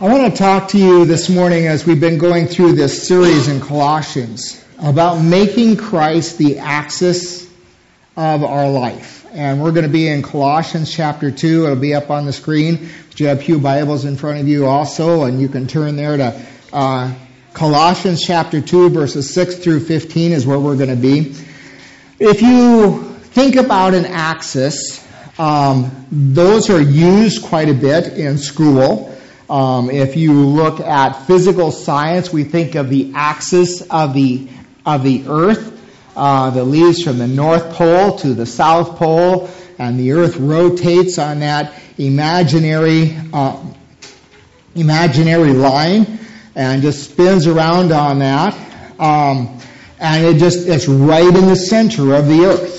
I want to talk to you this morning as we've been going through this series in Colossians about making Christ the axis of our life. And we're going to be in Colossians chapter 2. It'll be up on the screen. You have Pew Bibles in front of you also, and you can turn there to uh, Colossians chapter 2, verses 6 through 15 is where we're going to be. If you think about an axis, um, those are used quite a bit in school. Um, if you look at physical science, we think of the axis of the of the Earth uh, that leads from the North Pole to the South Pole, and the Earth rotates on that imaginary uh, imaginary line and just spins around on that, um, and it just it's right in the center of the Earth.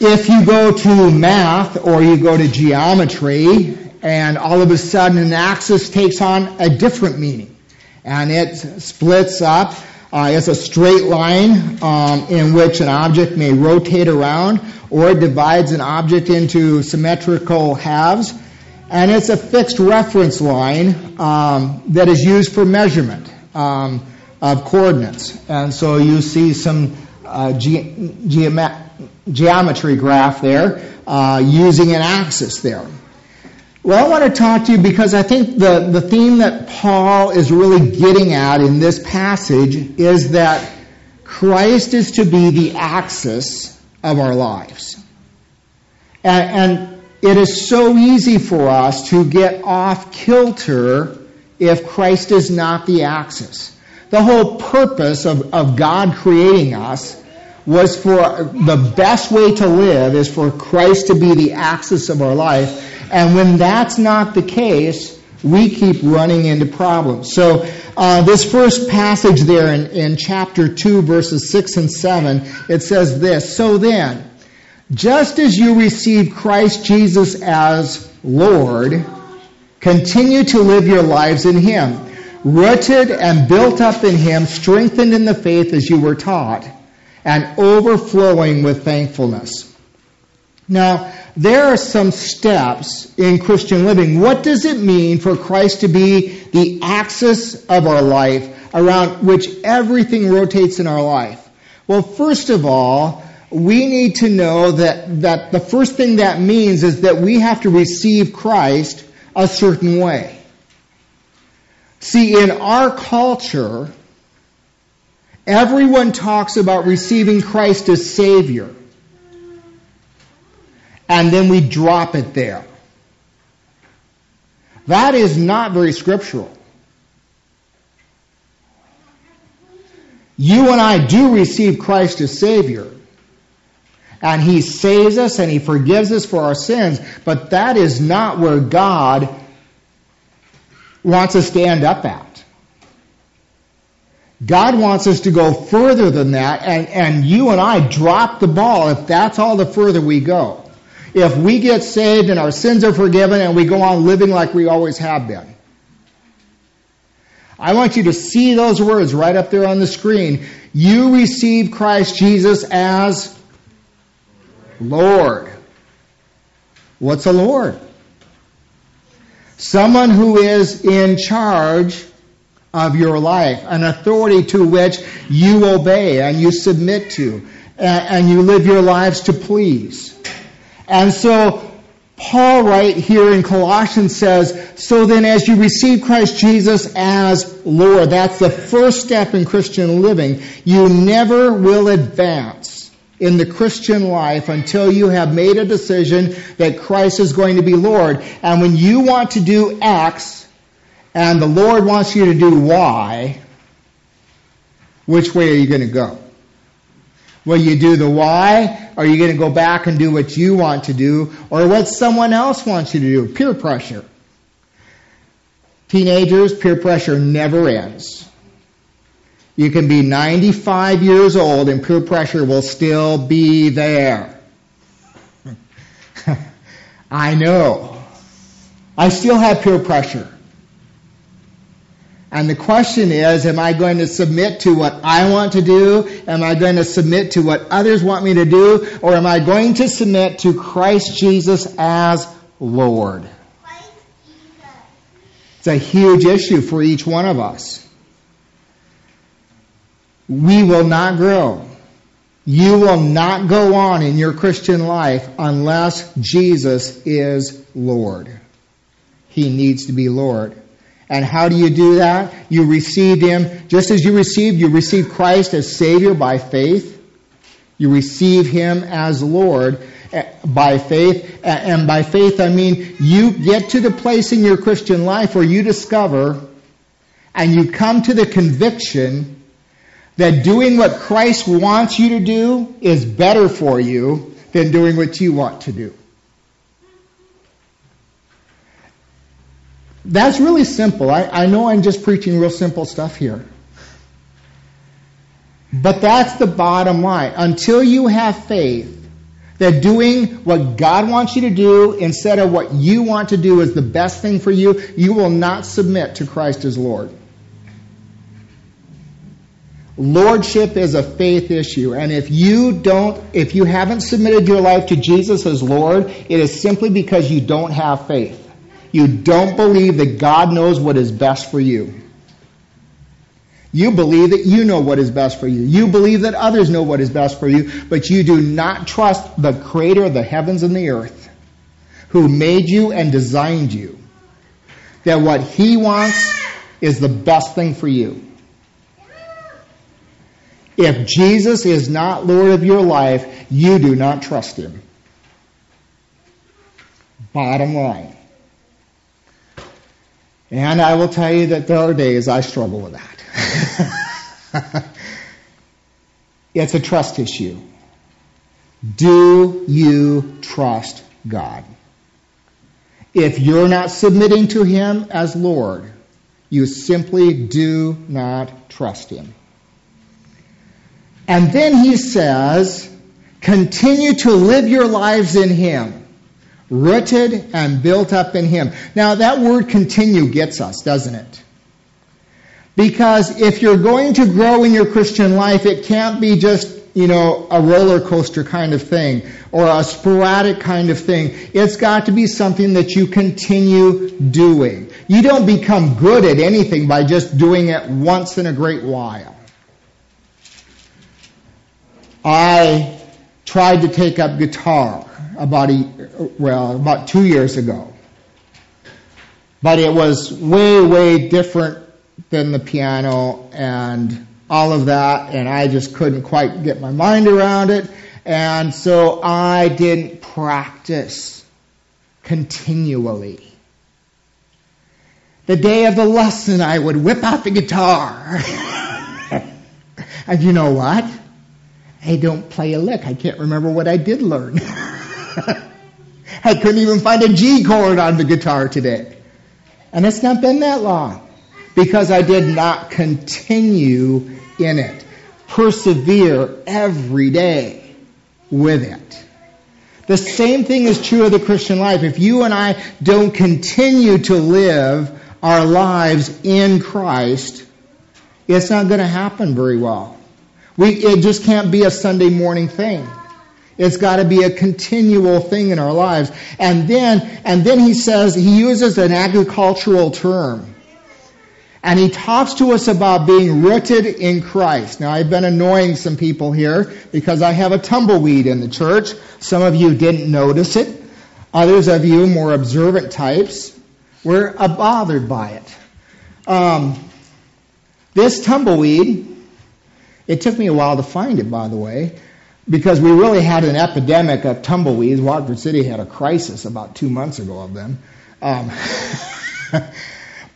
If you go to math or you go to geometry, and all of a sudden an axis takes on a different meaning. And it splits up. Uh, a straight line um, in which an object may rotate around, or it divides an object into symmetrical halves. And it's a fixed reference line um, that is used for measurement um, of coordinates. And so you see some uh, ge- geometry graph there uh, using an axis there. Well, I want to talk to you because I think the, the theme that Paul is really getting at in this passage is that Christ is to be the axis of our lives. And, and it is so easy for us to get off kilter if Christ is not the axis. The whole purpose of, of God creating us was for the best way to live is for Christ to be the axis of our life and when that's not the case, we keep running into problems. So, uh, this first passage there in, in chapter 2, verses 6 and 7, it says this So then, just as you received Christ Jesus as Lord, continue to live your lives in Him, rooted and built up in Him, strengthened in the faith as you were taught, and overflowing with thankfulness. Now, there are some steps in Christian living. What does it mean for Christ to be the axis of our life around which everything rotates in our life? Well, first of all, we need to know that, that the first thing that means is that we have to receive Christ a certain way. See, in our culture, everyone talks about receiving Christ as Savior and then we drop it there. That is not very scriptural. You and I do receive Christ as Savior. And He saves us and He forgives us for our sins, but that is not where God wants us to end up at. God wants us to go further than that, and, and you and I drop the ball if that's all the further we go if we get saved and our sins are forgiven and we go on living like we always have been. I want you to see those words right up there on the screen. You receive Christ Jesus as Lord. What's a Lord? Someone who is in charge of your life, an authority to which you obey and you submit to, and you live your lives to please. And so Paul right here in Colossians says, so then as you receive Christ Jesus as Lord, that's the first step in Christian living, you never will advance in the Christian life until you have made a decision that Christ is going to be Lord. And when you want to do X and the Lord wants you to do Y, which way are you going to go? Will you do the Y? Are you going to go back and do what you want to do or what someone else wants you to do? Peer pressure. Teenagers, peer pressure never ends. You can be 95 years old and peer pressure will still be there. I know. I still have peer pressure. And the question is, am I going to submit to what I want to do? Am I going to submit to what others want me to do? Or am I going to submit to Christ Jesus as Lord? It's a huge issue for each one of us. We will not grow. You will not go on in your Christian life unless Jesus is Lord. He needs to be Lord. And how do you do that? You received Him, just as you received, you received Christ as Savior by faith. You receive Him as Lord eh, by faith. And by faith, I mean you get to the place in your Christian life where you discover and you come to the conviction that doing what Christ wants you to do is better for you than doing what you want to do. That's really simple. I, I know I'm just preaching real simple stuff here. But that's the bottom line. Until you have faith that doing what God wants you to do instead of what you want to do is the best thing for you, you will not submit to Christ as Lord. Lordship is a faith issue. And if you don't, if you haven't submitted your life to Jesus as Lord, it is simply because you don't have faith. You don't believe that God knows what is best for you. You believe that you know what is best for you. You believe that others know what is best for you, but you do not trust the creator of the heavens and the earth who made you and designed you. That what he wants is the best thing for you. If Jesus is not Lord of your life, you do not trust him. Bottom line. And I will tell you that there are days I struggle with that. it's a trust issue. Do you trust God? If you're not submitting to Him as Lord, you simply do not trust Him. And then He says, continue to live your lives in Him, rooted and built up in Him. Now, that word continue gets us, doesn't it? Because if you're going to grow in your Christian life, it can't be just, you know, a roller coaster kind of thing or a sporadic kind of thing. It's got to be something that you continue doing. You don't become good at anything by just doing it once in a great while. I tried to take up guitar about a, well, about two years ago. But it was way, way different than the piano and all of that, and I just couldn't quite get my mind around it. And so I didn't practice continually. The day of the lesson, I would whip out the guitar. and you know what? I don't play a lick. I can't remember what I did learn. I couldn't even find a G chord on the guitar today. And it's not been that long because I did not continue in it. Persevere every day with it. The same thing is true of the Christian life. If you and I don't continue to live our lives in Christ, it's not going to happen very well. We, it just can't be a Sunday morning thing. It's got to be a continual thing in our lives. And then, and then he says, he uses an agricultural term. And he talks to us about being rooted in Christ. Now, I've been annoying some people here because I have a tumbleweed in the church. Some of you didn't notice it. Others of you, more observant types, were bothered by it. Um, this tumbleweed, it took me a while to find it, by the way, because we really had an epidemic of tumbleweeds. Watford City had a crisis about two months ago of them. Um,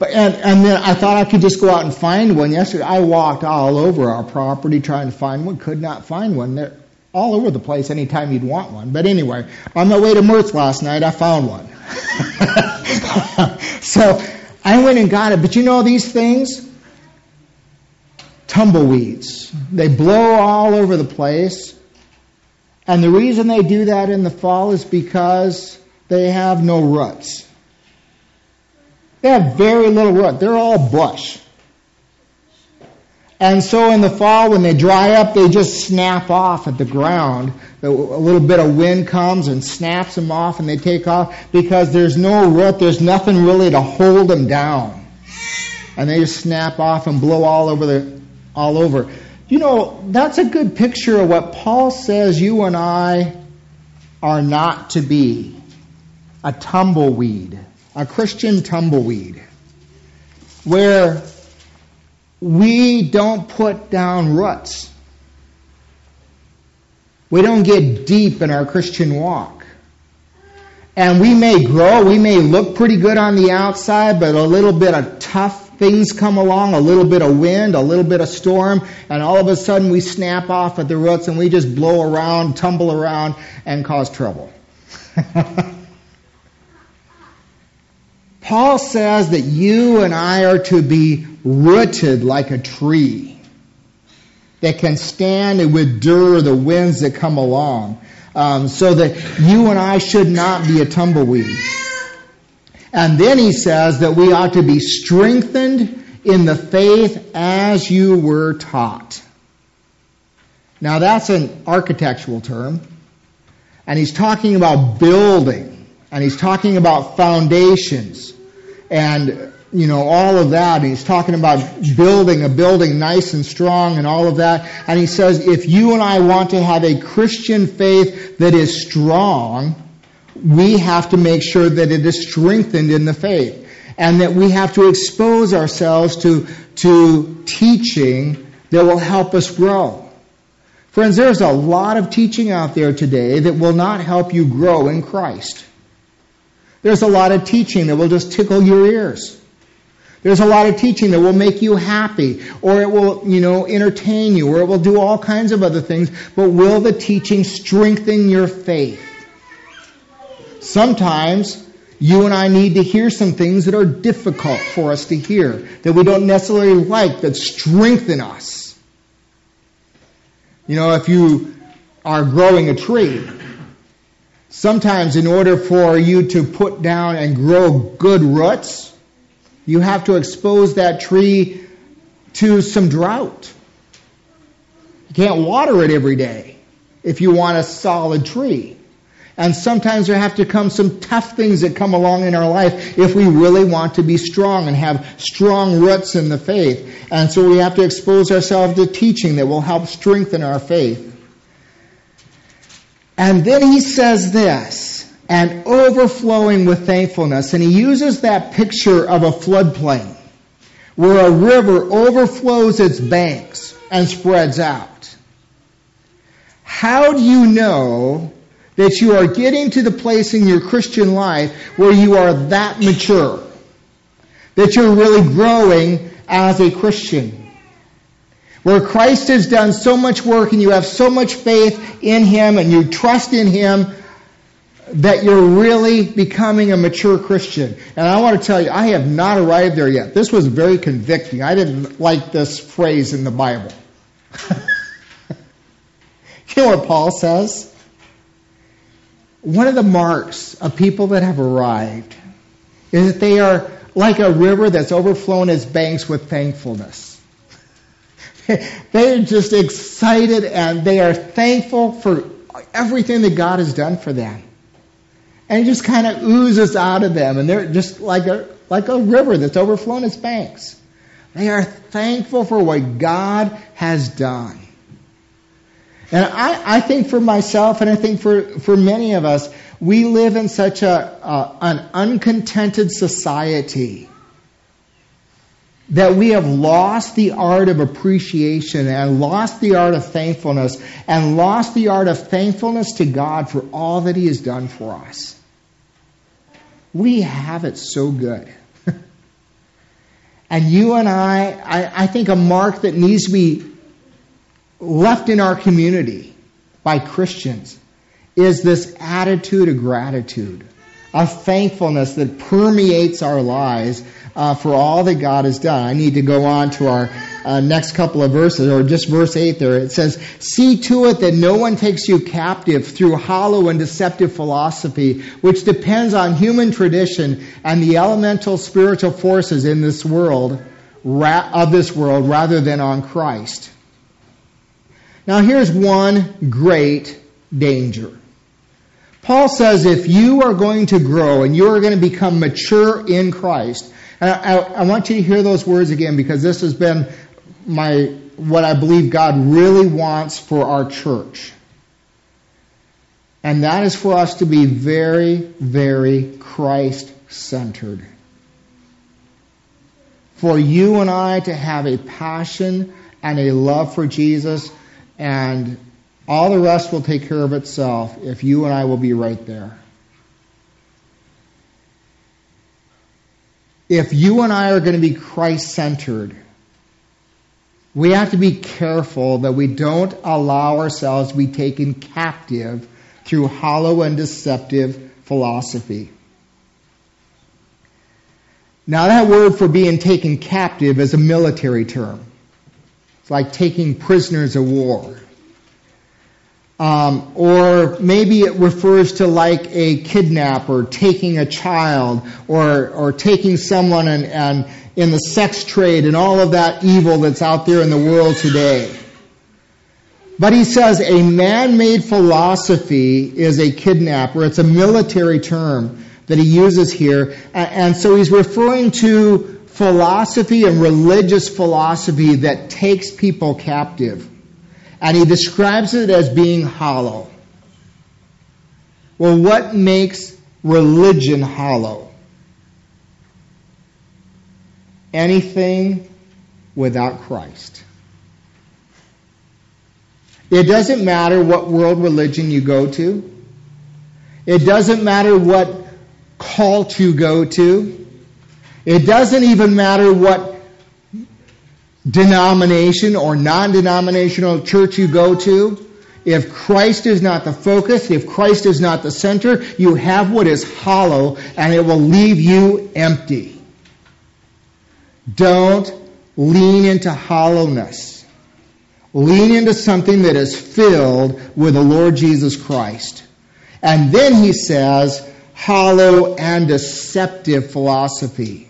But and, and then I thought I could just go out and find one. Yesterday I walked all over our property trying to find one. Could not find one. They're all over the place anytime you'd want one. But anyway, on my way to Mertz last night, I found one. so I went and got it. But you know these things? Tumbleweeds. They blow all over the place. And the reason they do that in the fall is because they have no roots. They have very little root. They're all bush. And so in the fall, when they dry up, they just snap off at the ground. A little bit of wind comes and snaps them off and they take off because there's no root. There's nothing really to hold them down. and they just snap off and blow all over the all over. You know, that's a good picture of what Paul says you and I are not to be. A tumbleweed, a Christian tumbleweed, where we don't put down roots. We don't get deep in our Christian walk. And we may grow, we may look pretty good on the outside, but a little bit of tough things come along, a little bit of wind, a little bit of storm, and all of a sudden we snap off at the roots and we just blow around, tumble around, and cause trouble. Paul says that you and I are to be rooted like a tree that can stand and endure the winds that come along. Um, so that you and I should not be a tumbleweed. And then he says that we ought to be strengthened in the faith as you were taught. Now that's an architectural term. And he's talking about building. And he's talking about foundations. And you know, all of that. And He's talking about building a building nice and strong and all of that. And he says, if you and I want to have a Christian faith that is strong, we have to make sure that it is strengthened in the faith. And that we have to expose ourselves to, to teaching that will help us grow. Friends, there's a lot of teaching out there today that will not help you grow in Christ. There's a lot of teaching that will just tickle your ears. There's a lot of teaching that will make you happy, or it will, you know, entertain you, or it will do all kinds of other things, but will the teaching strengthen your faith? Sometimes you and I need to hear some things that are difficult for us to hear, that we don't necessarily like, that strengthen us. You know, if you are growing a tree, sometimes in order for you to put down and grow good roots, you have to expose that tree to some drought. You can't water it every day if you want a solid tree. And sometimes there have to come some tough things that come along in our life if we really want to be strong and have strong roots in the faith. And so we have to expose ourselves to teaching that will help strengthen our faith. And then he says this and overflowing with thankfulness. And he uses that picture of a floodplain where a river overflows its banks and spreads out. How do you know that you are getting to the place in your Christian life where you are that mature? That you're really growing as a Christian? Where Christ has done so much work and you have so much faith in Him and you trust in Him that you're really becoming a mature Christian. And I want to tell you, I have not arrived there yet. This was very convicting. I didn't like this phrase in the Bible. you know what Paul says? One of the marks of people that have arrived is that they are like a river that's overflown its banks with thankfulness. They're just excited and they are thankful for everything that God has done for them and it just kind of oozes out of them, and they're just like a like a river that's overflown its banks. They are thankful for what God has done. And I, I think for myself, and I think for, for many of us, we live in such a, a an uncontented society that we have lost the art of appreciation and lost the art of thankfulness and lost the art of thankfulness to God for all that He has done for us. We have it so good. and you and I, I, I think a mark that needs to be left in our community by Christians is this attitude of gratitude, of thankfulness that permeates our lives uh, for all that God has done. I need to go on to our uh, next couple of verses, or just verse 8 there. It says, See to it that no one takes you captive through hollow and deceptive philosophy, which depends on human tradition and the elemental spiritual forces in this world, of this world, rather than on Christ. Now here's one great danger. Paul says if you are going to grow and you are going to become mature in Christ, And I, I, want you to hear those words again because this has been my what I believe God really wants for our church. And that is for us to be very, very Christ centered. For you and I to have a passion and a love for Jesus, and all the rest will take care of itself if you and I will be right there. If you and I are going to be Christ centered, we have to be careful that we don't allow ourselves to be taken captive through hollow and deceptive philosophy. Now, that word for being taken captive is a military term. It's like taking prisoners of war. Um, or maybe it refers to like a kidnapper taking a child or, or taking someone and, and in the sex trade and all of that evil that's out there in the world today. But he says a man-made philosophy is a kidnapper. It's a military term that he uses here. And so he's referring to philosophy and religious philosophy that takes people captive. And he describes it as being hollow. Well, what makes religion hollow? Anything without Christ. It doesn't matter what world religion you go to. It doesn't matter what cult you go to. It doesn't even matter what denomination or non-denominational church you go to. If Christ is not the focus, if Christ is not the center, you have what is hollow and it will leave you empty. Don't lean into hollowness. Lean into something that is filled with the Lord Jesus Christ. And then he says, hollow and deceptive philosophy.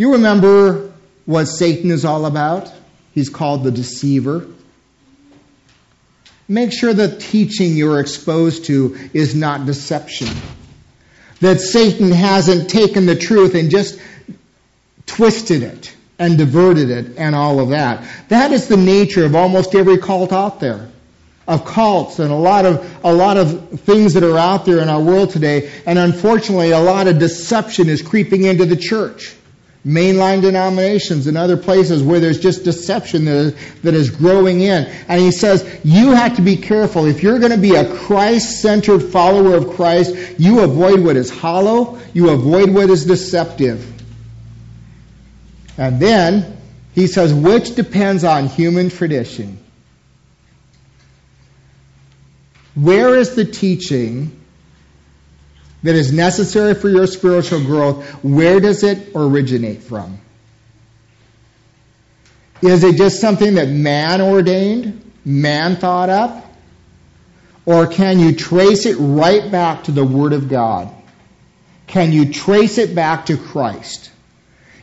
You remember what Satan is all about? He's called the deceiver. Make sure the teaching you're exposed to is not deception. That Satan hasn't taken the truth and just twisted it and diverted it and all of that. That is the nature of almost every cult out there. Of cults and a lot of a lot of things that are out there in our world today, and unfortunately a lot of deception is creeping into the church. Mainline denominations and other places where there's just deception that is, that is growing in. And he says, you have to be careful. If you're going to be a Christ-centered follower of Christ, you avoid what is hollow, you avoid what is deceptive. And then he says, which depends on human tradition. Where is the teaching that is necessary for your spiritual growth? Where does it originate from? Is it just something that man ordained, man thought up? Or can you trace it right back to the Word of God? Can you trace it back to Christ?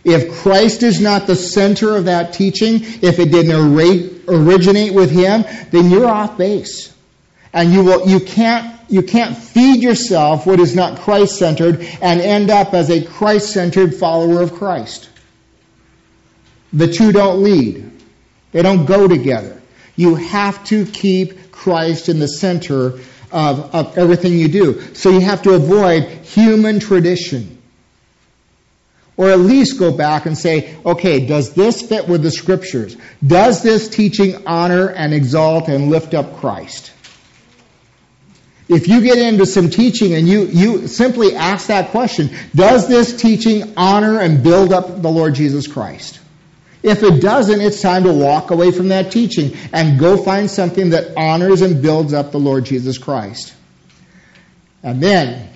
If Christ is not the center of that teaching, if it didn't originate with Him, then you're off base. And you will, you can't, you can't feed yourself what is not Christ centered and end up as a Christ centered follower of Christ. The two don't lead. They don't go together. You have to keep Christ in the center of, of everything you do. So you have to avoid human tradition. Or at least go back and say, okay, does this fit with the scriptures? Does this teaching honor and exalt and lift up Christ? If you get into some teaching and you, you simply ask that question, does this teaching honor and build up the Lord Jesus Christ? If it doesn't, it's time to walk away from that teaching and go find something that honors and builds up the Lord Jesus Christ. And then,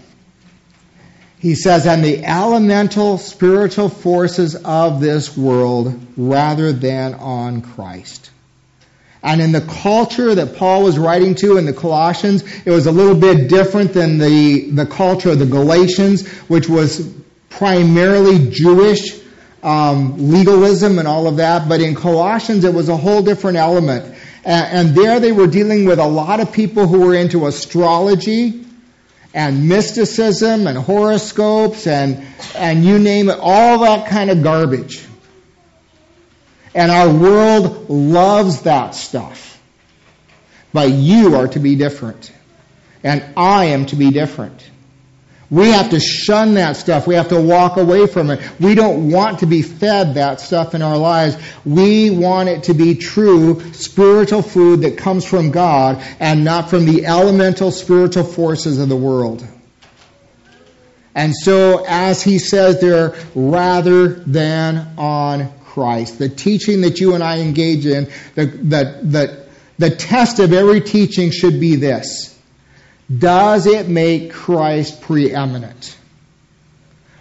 he says, and the elemental spiritual forces of this world rather than on Christ. And in the culture that Paul was writing to in the Colossians, it was a little bit different than the, the culture of the Galatians, which was primarily Jewish um, legalism and all of that. But in Colossians, it was a whole different element. And, and there they were dealing with a lot of people who were into astrology and mysticism and horoscopes and, and you name it, all that kind of garbage. And our world loves that stuff. But you are to be different. And I am to be different. We have to shun that stuff. We have to walk away from it. We don't want to be fed that stuff in our lives. We want it to be true spiritual food that comes from God and not from the elemental spiritual forces of the world. And so, as he says there, rather than on Christ, the teaching that you and I engage in, the, the, the, the test of every teaching should be this does it make Christ preeminent?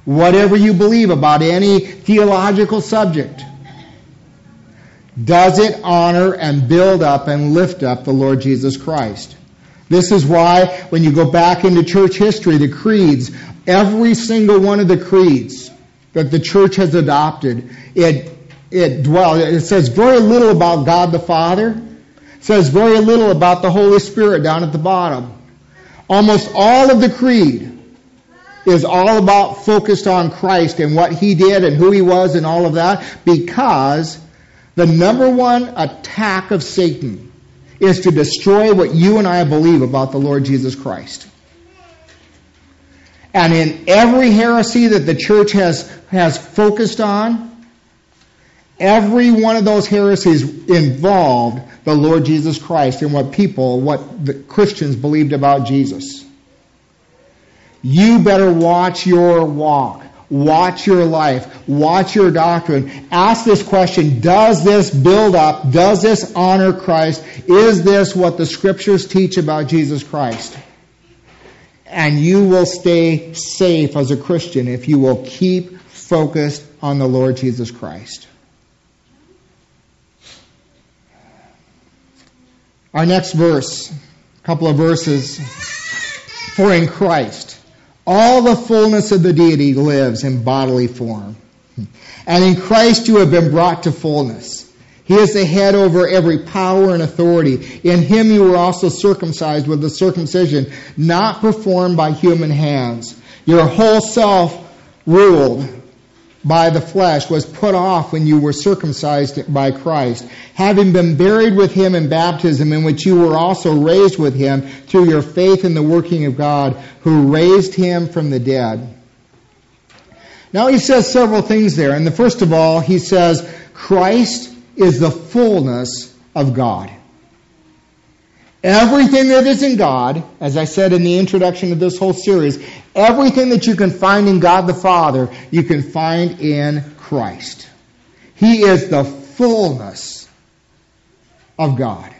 Whatever you believe about any theological subject, does it honor and build up and lift up the Lord Jesus Christ? This is why when you go back into church history, the creeds, every single one of the creeds that the church has adopted, it, it dwells, it says very little about God the Father, it says very little about the Holy Spirit down at the bottom. Almost all of the creed is all about focused on Christ and what he did and who he was and all of that because the number one attack of Satan is to destroy what you and I believe about the Lord Jesus Christ. And in every heresy that the church has, has focused on, every one of those heresies involved the Lord Jesus Christ and what people, what the Christians believed about Jesus. You better watch your walk. Watch your life. Watch your doctrine. Ask this question, does this build up? Does this honor Christ? Is this what the scriptures teach about Jesus Christ? And you will stay safe as a Christian if you will keep focused on the Lord Jesus Christ. Our next verse, a couple of verses. For in Christ, all the fullness of the deity lives in bodily form. And in Christ you have been brought to fullness. He is the head over every power and authority. In him you were also circumcised with the circumcision not performed by human hands. Your whole self ruled by the flesh was put off when you were circumcised by Christ, having been buried with him in baptism, in which you were also raised with him through your faith in the working of God, who raised him from the dead. Now he says several things there. And the first of all, he says, Christ is the fullness of God. Everything that is in God, as I said in the introduction of this whole series, everything that you can find in God the Father, you can find in Christ. He is the fullness of God.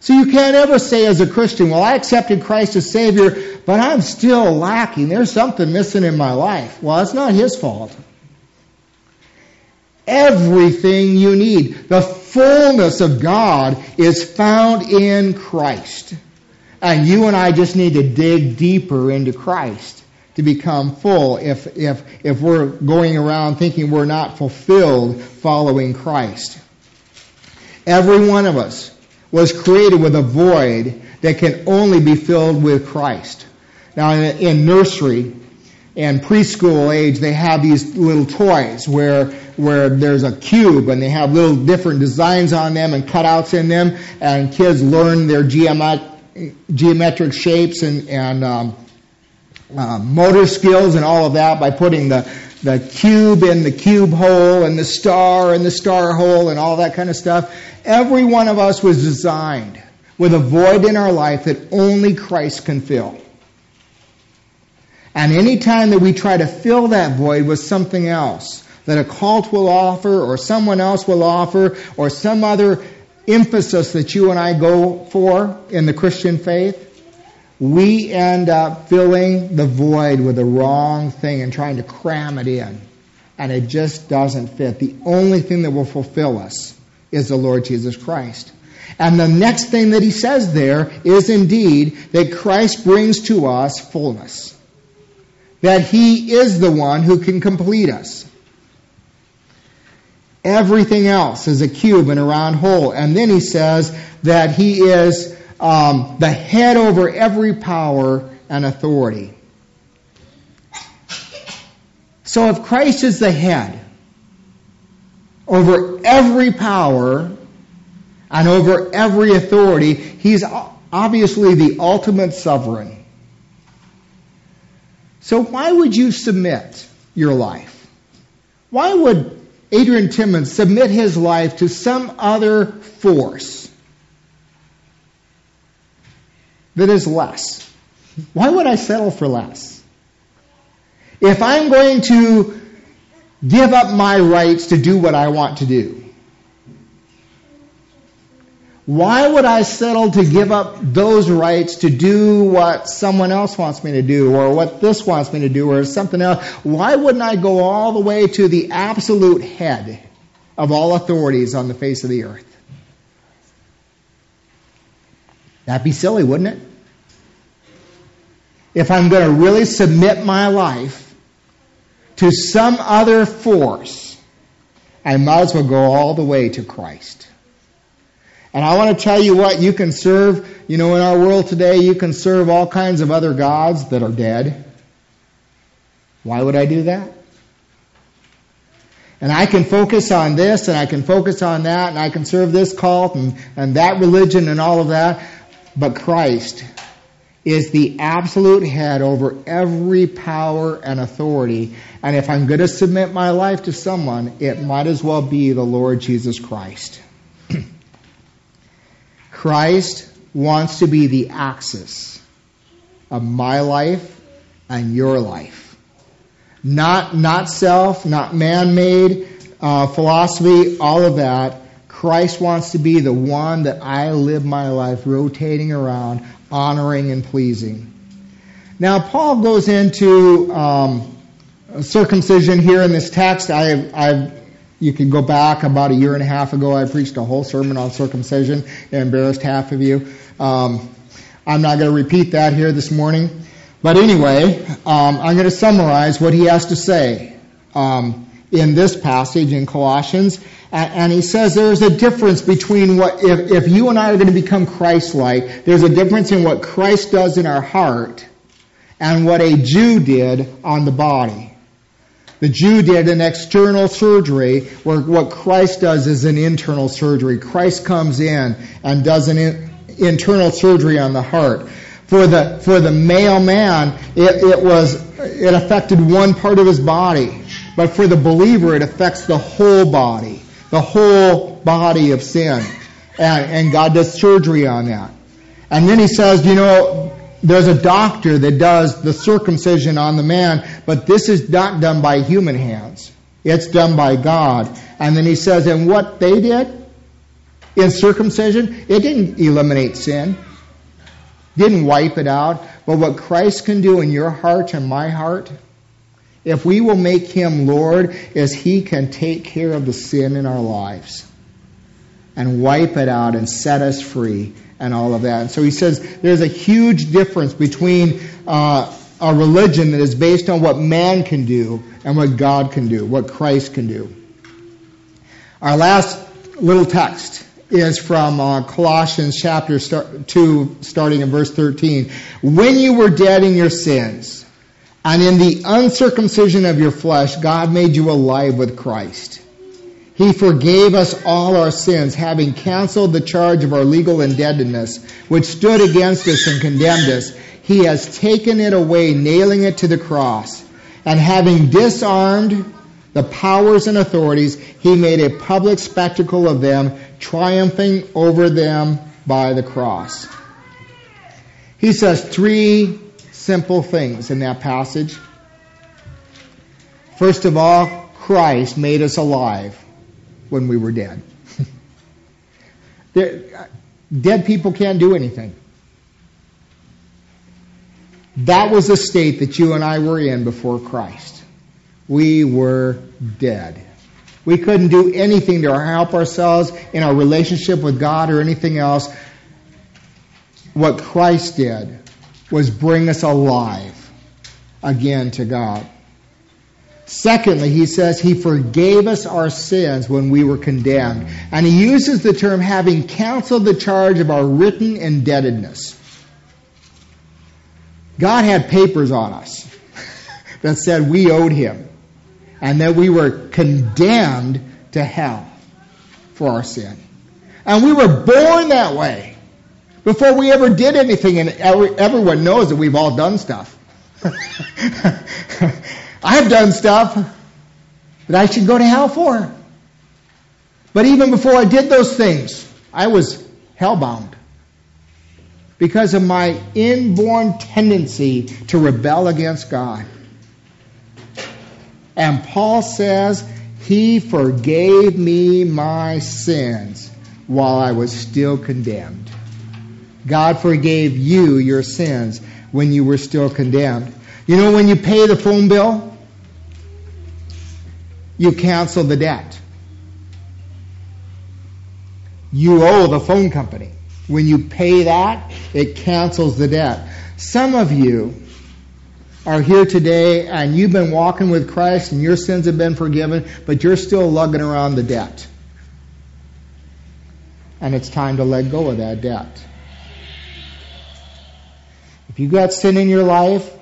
So you can't ever say as a Christian, well, I accepted Christ as Savior, but I'm still lacking. There's something missing in my life. Well, it's not His fault. Everything you need. The fullness of God is found in Christ. And you and I just need to dig deeper into Christ to become full if, if, if we're going around thinking we're not fulfilled following Christ. Every one of us was created with a void that can only be filled with Christ. Now, in, in nursery and preschool age, they have these little toys where where there's a cube and they have little different designs on them and cutouts in them, and kids learn their geomet- geometric shapes and, and um, uh, motor skills and all of that by putting the, the cube in the cube hole and the star in the star hole and all that kind of stuff. Every one of us was designed with a void in our life that only Christ can fill. And any time that we try to fill that void with something else, that a cult will offer or someone else will offer or some other emphasis that you and I go for in the Christian faith, we end up filling the void with the wrong thing and trying to cram it in. And it just doesn't fit. The only thing that will fulfill us is the Lord Jesus Christ. And the next thing that he says there is indeed that Christ brings to us fullness. That he is the one who can complete us. Everything else is a cube and a round hole. And then he says that he is um, the head over every power and authority. So if Christ is the head over every power and over every authority, he's obviously the ultimate sovereign. So why would you submit your life? Why would Adrian Timmons submit his life to some other force that is less? Why would I settle for less? If I'm going to give up my rights to do what I want to do, why would I settle to give up those rights to do what someone else wants me to do or what this wants me to do or something else? Why wouldn't I go all the way to the absolute head of all authorities on the face of the earth? That'd be silly, wouldn't it? If I'm going to really submit my life to some other force, I might as well go all the way to Christ. And I want to tell you what, you can serve, you know, in our world today, you can serve all kinds of other gods that are dead. Why would I do that? And I can focus on this and I can focus on that and I can serve this cult and, and that religion and all of that. But Christ is the absolute head over every power and authority. And if I'm going to submit my life to someone, it might as well be the Lord Jesus Christ. Christ wants to be the axis of my life and your life. Not, not self, not man-made uh, philosophy, all of that. Christ wants to be the one that I live my life rotating around, honoring and pleasing. Now, Paul goes into um, circumcision here in this text. I, I've you can go back about a year and a half ago. I preached a whole sermon on circumcision. and embarrassed half of you. Um, I'm not going to repeat that here this morning. But anyway, um, I'm going to summarize what he has to say um, in this passage in Colossians. And he says there's a difference between what, if, if you and I are going to become Christ-like, there's a difference in what Christ does in our heart and what a Jew did on the body. The Jew did an external surgery where what Christ does is an internal surgery. Christ comes in and does an in, internal surgery on the heart. For the, for the male man, it, it was, it affected one part of his body. But for the believer, it affects the whole body. The whole body of sin. And, and God does surgery on that. And then he says, you know, there's a doctor that does the circumcision on the man, but this is not done by human hands. It's done by God. And then he says, and what they did in circumcision, it didn't eliminate sin, didn't wipe it out. But what Christ can do in your heart and my heart, if we will make him Lord, is he can take care of the sin in our lives and wipe it out and set us free and all of that. And so he says there's a huge difference between uh, a religion that is based on what man can do and what God can do, what Christ can do. Our last little text is from uh, Colossians chapter 2, starting in verse 13. When you were dead in your sins, and in the uncircumcision of your flesh, God made you alive with Christ. He forgave us all our sins, having canceled the charge of our legal indebtedness, which stood against us and condemned us. He has taken it away, nailing it to the cross. And having disarmed the powers and authorities, he made a public spectacle of them, triumphing over them by the cross. He says three simple things in that passage. First of all, Christ made us alive when we were dead. Uh, dead people can't do anything. That was the state that you and I were in before Christ. We were dead. We couldn't do anything to help ourselves in our relationship with God or anything else. What Christ did was bring us alive again to God. Secondly, he says he forgave us our sins when we were condemned. And he uses the term having canceled the charge of our written indebtedness. God had papers on us that said we owed him and that we were condemned to hell for our sin. And we were born that way before we ever did anything, and everyone knows that we've all done stuff. I've done stuff that I should go to hell for. But even before I did those things, I was hellbound because of my inborn tendency to rebel against God. And Paul says, He forgave me my sins while I was still condemned. God forgave you your sins when you were still condemned. You know, when you pay the phone bill, you cancel the debt. You owe the phone company. When you pay that, it cancels the debt. Some of you are here today and you've been walking with Christ and your sins have been forgiven, but you're still lugging around the debt. And it's time to let go of that debt. If you've got sin in your life,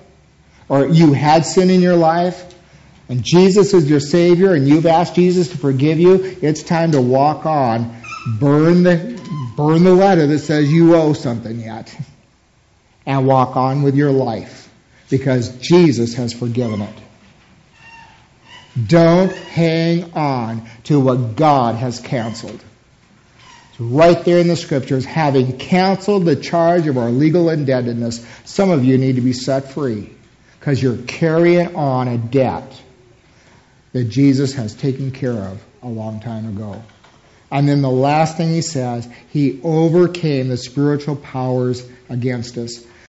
or you had sin in your life, and Jesus is your Savior, and you've asked Jesus to forgive you, it's time to walk on. Burn the burn the letter that says you owe something yet and walk on with your life because Jesus has forgiven it. Don't hang on to what God has canceled. It's right there in the scriptures, having canceled the charge of our legal indebtedness, some of you need to be set free because you're carrying on a debt that Jesus has taken care of a long time ago. And then the last thing he says, he overcame the spiritual powers against us.